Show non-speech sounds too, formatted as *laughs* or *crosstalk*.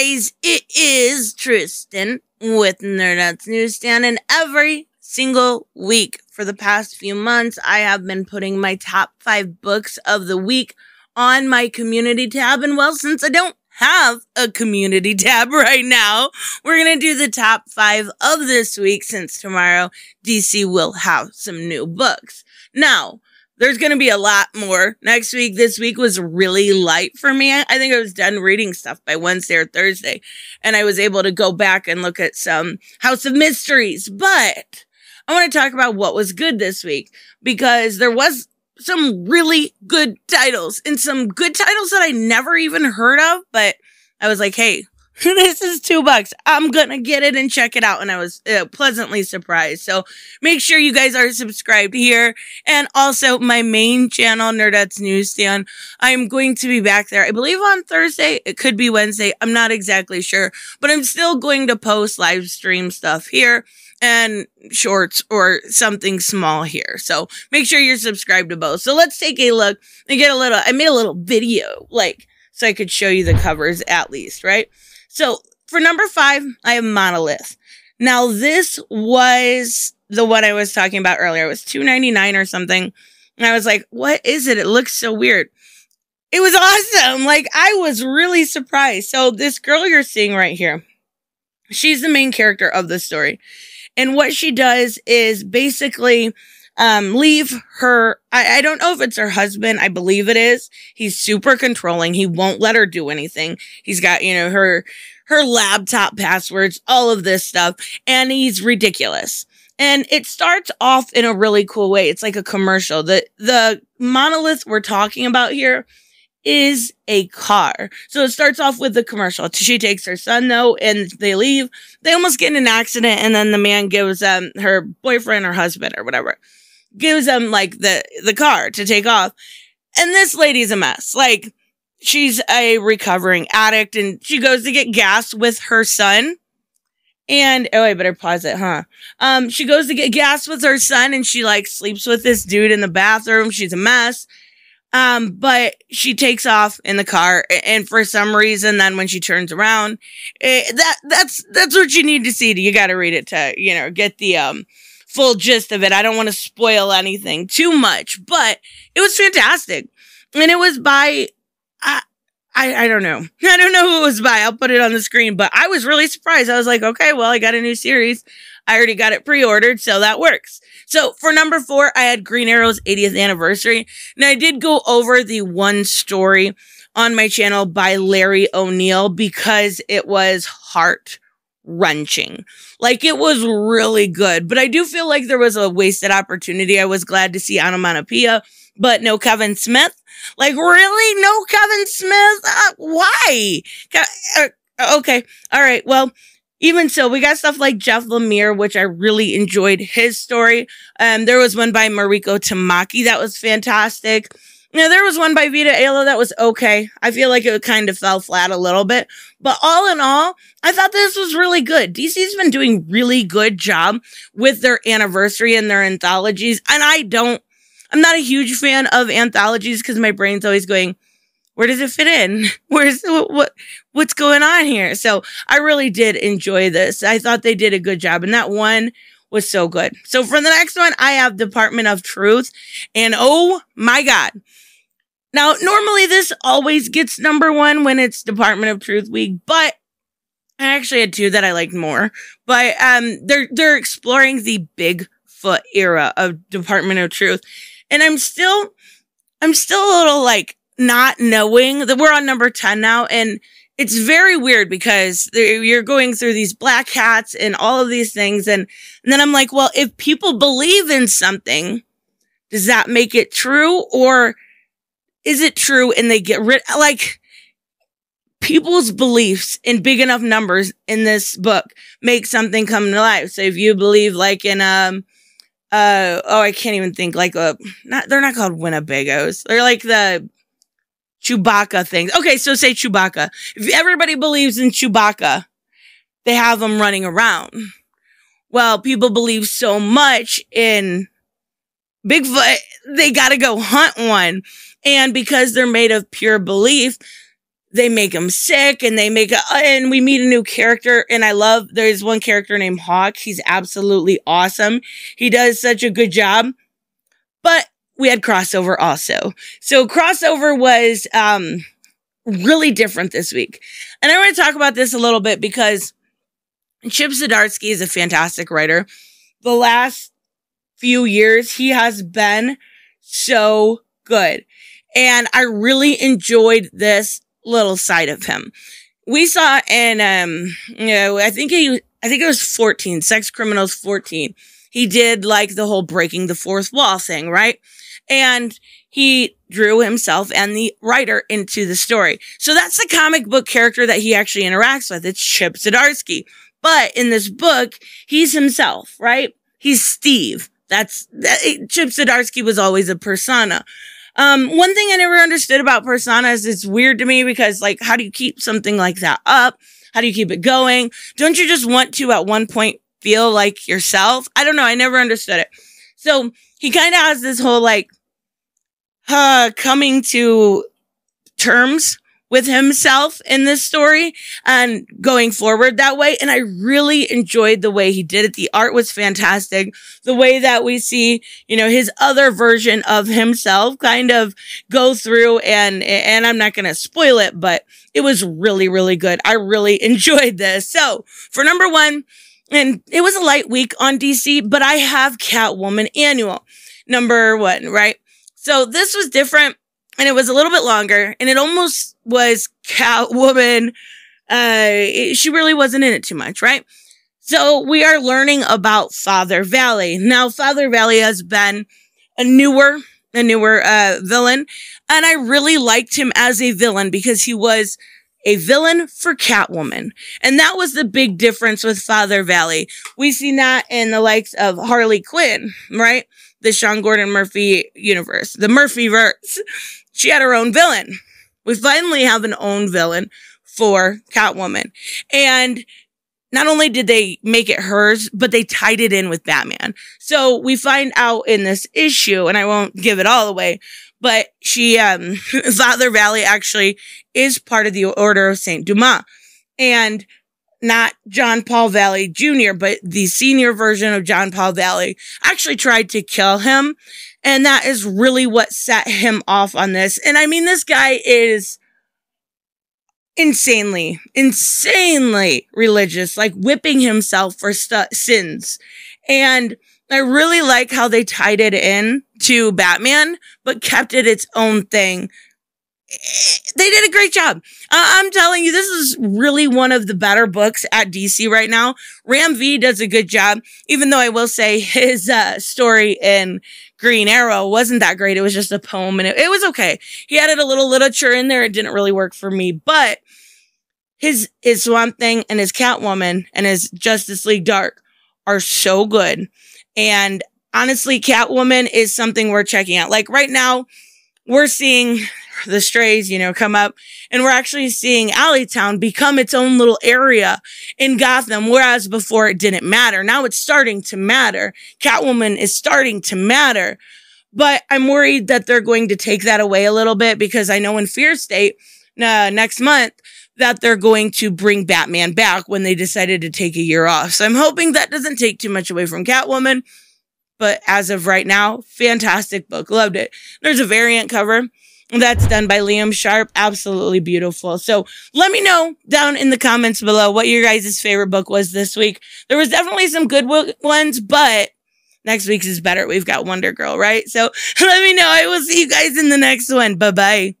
guys, it is Tristan with Nerdouts Newsstand, and every single week for the past few months, I have been putting my top five books of the week on my community tab. And well, since I don't have a community tab *laughs* right now, we're going to do the top five of this week since tomorrow DC will have some new books. Now, there's going to be a lot more next week. This week was really light for me. I think I was done reading stuff by Wednesday or Thursday, and I was able to go back and look at some House of Mysteries. But I want to talk about what was good this week because there was some really good titles and some good titles that I never even heard of, but I was like, hey, *laughs* this is two bucks. I'm gonna get it and check it out. And I was uh, pleasantly surprised. So make sure you guys are subscribed here and also my main channel, Nerdouts Newsstand. I'm going to be back there. I believe on Thursday. It could be Wednesday. I'm not exactly sure, but I'm still going to post live stream stuff here and shorts or something small here. So make sure you're subscribed to both. So let's take a look and get a little, I made a little video like so I could show you the covers at least, right? So for number five, I have Monolith. Now this was the one I was talking about earlier. It was two ninety nine or something, and I was like, "What is it? It looks so weird." It was awesome. Like I was really surprised. So this girl you're seeing right here, she's the main character of the story, and what she does is basically um, leave her. I, I don't know if it's her husband. I believe it is. He's super controlling. He won't let her do anything. He's got, you know, her, her laptop passwords, all of this stuff. And he's ridiculous. And it starts off in a really cool way. It's like a commercial. The, the monolith we're talking about here is a car. So it starts off with the commercial. She takes her son though, and they leave. They almost get in an accident, and then the man gives um her boyfriend or husband or whatever gives them like the the car to take off. And this lady's a mess. Like she's a recovering addict and she goes to get gas with her son. And oh, I better pause it, huh? Um, she goes to get gas with her son and she like sleeps with this dude in the bathroom. She's a mess. Um, but she takes off in the car and for some reason, then when she turns around, it, eh, that, that's, that's what you need to see. You got to read it to, you know, get the, um, full gist of it. I don't want to spoil anything too much, but it was fantastic. And it was by, I, I, I don't know. *laughs* I don't know who it was by. I'll put it on the screen, but I was really surprised. I was like, okay, well, I got a new series. I already got it pre-ordered, so that works. So for number four, I had Green Arrow's 80th anniversary. Now I did go over the one story on my channel by Larry O'Neil because it was heart wrenching. Like it was really good, but I do feel like there was a wasted opportunity. I was glad to see Onomatopoeia, but no Kevin Smith. Like really, no Kevin Smith. Uh, why? Uh, okay, all right. Well, even so, we got stuff like Jeff Lemire, which I really enjoyed his story. Um, there was one by Mariko Tamaki that was fantastic. Know, there was one by Vita Ayala that was okay. I feel like it kind of fell flat a little bit. But all in all, I thought this was really good. DC's been doing really good job with their anniversary and their anthologies. And I don't, I'm not a huge fan of anthologies because my brain's always going, where does it fit in? *laughs* Where's what, what what's going on here? So I really did enjoy this. I thought they did a good job. And that one was so good. So for the next one, I have Department of Truth. And oh my God. Now, normally this always gets number one when it's Department of Truth week, but I actually had two that I liked more. But um they're they're exploring the Bigfoot era of Department of Truth. And I'm still I'm still a little like not knowing that we're on number 10 now and it's very weird because you're going through these black hats and all of these things. And, and then I'm like, well, if people believe in something, does that make it true? Or is it true and they get rid, like, people's beliefs in big enough numbers in this book make something come to life. So if you believe like in, um, uh, oh, I can't even think like a, uh, not, they're not called Winnebagos. They're like the, Chewbacca things. Okay, so say Chewbacca. If everybody believes in Chewbacca, they have them running around. Well, people believe so much in Bigfoot, they gotta go hunt one. And because they're made of pure belief, they make them sick and they make a, and we meet a new character and I love there's one character named Hawk. He's absolutely awesome. He does such a good job. But we had crossover also. So crossover was um really different this week. And I want to talk about this a little bit because Chip Zdarsky is a fantastic writer. The last few years he has been so good. And I really enjoyed this little side of him. We saw in, um, you know, I think he, I think it was 14, Sex Criminals 14. He did like the whole breaking the fourth wall thing, right? And he drew himself and the writer into the story. So that's the comic book character that he actually interacts with. It's Chip Zdarsky. But in this book, he's himself, right? He's Steve. That's that, Chip Zdarsky was always a persona. Um, one thing I never understood about personas is it's weird to me because like, how do you keep something like that up? How do you keep it going? Don't you just want to at one point feel like yourself? I don't know. I never understood it. So he kind of has this whole like, uh, coming to terms with himself in this story and going forward that way. And I really enjoyed the way he did it. The art was fantastic. The way that we see, you know, his other version of himself kind of go through and, and I'm not going to spoil it, but it was really, really good. I really *laughs* enjoyed this. So for number one, and it was a light week on DC, but I have Catwoman annual number one, right? So this was different and it was a little bit longer and it almost was Catwoman. Uh, she really wasn't in it too much, right? So we are learning about Father Valley. Now, Father Valley has been a newer, a newer, uh, villain. And I really liked him as a villain because he was a villain for Catwoman. And that was the big difference with Father Valley. We see that in the likes of Harley Quinn, right? The Sean Gordon Murphy universe, the Murphy verse she had her own villain. We finally have an own villain for Catwoman. And not only did they make it hers, but they tied it in with Batman. So we find out in this issue, and I won't give it all away, but she, um, *laughs* Father Valley actually is part of the Order of Saint Dumas. And not John Paul Valley Jr., but the senior version of John Paul Valley actually tried to kill him. And that is really what set him off on this. And I mean, this guy is insanely, insanely religious, like whipping himself for sins. And I really like how they tied it in to Batman, but kept it its own thing they did a great job. I'm telling you, this is really one of the better books at DC right now. Ram V does a good job, even though I will say *laughs* his uh, story in Green Arrow wasn't that great. It was just a poem and it, it was okay. He added a little literature in there. It didn't really work for me, but his, his Swamp Thing and his Catwoman and his Justice League Dark are so good. And honestly, Catwoman is something we're checking out. Like right now, we're seeing the strays, you know, come up and we're actually seeing Alleytown become its own little area in Gotham, whereas before it didn't matter. Now it's starting to matter. Catwoman is starting to matter. But I'm worried that they're going to take that away a little bit because I know in Fear State uh, next month that they're going to bring Batman back when they decided to take a year off. So I'm hoping that doesn't take too much away from Catwoman. But as of right now, fantastic book. Loved it. There's a variant cover that's done by Liam Sharp. Absolutely beautiful. So let me know down in the comments below what your guys' favorite book was this week. There was definitely some good ones, but next week's is better. We've got Wonder Girl, right? So *laughs* let me know. I will see you guys in the next one. Bye bye.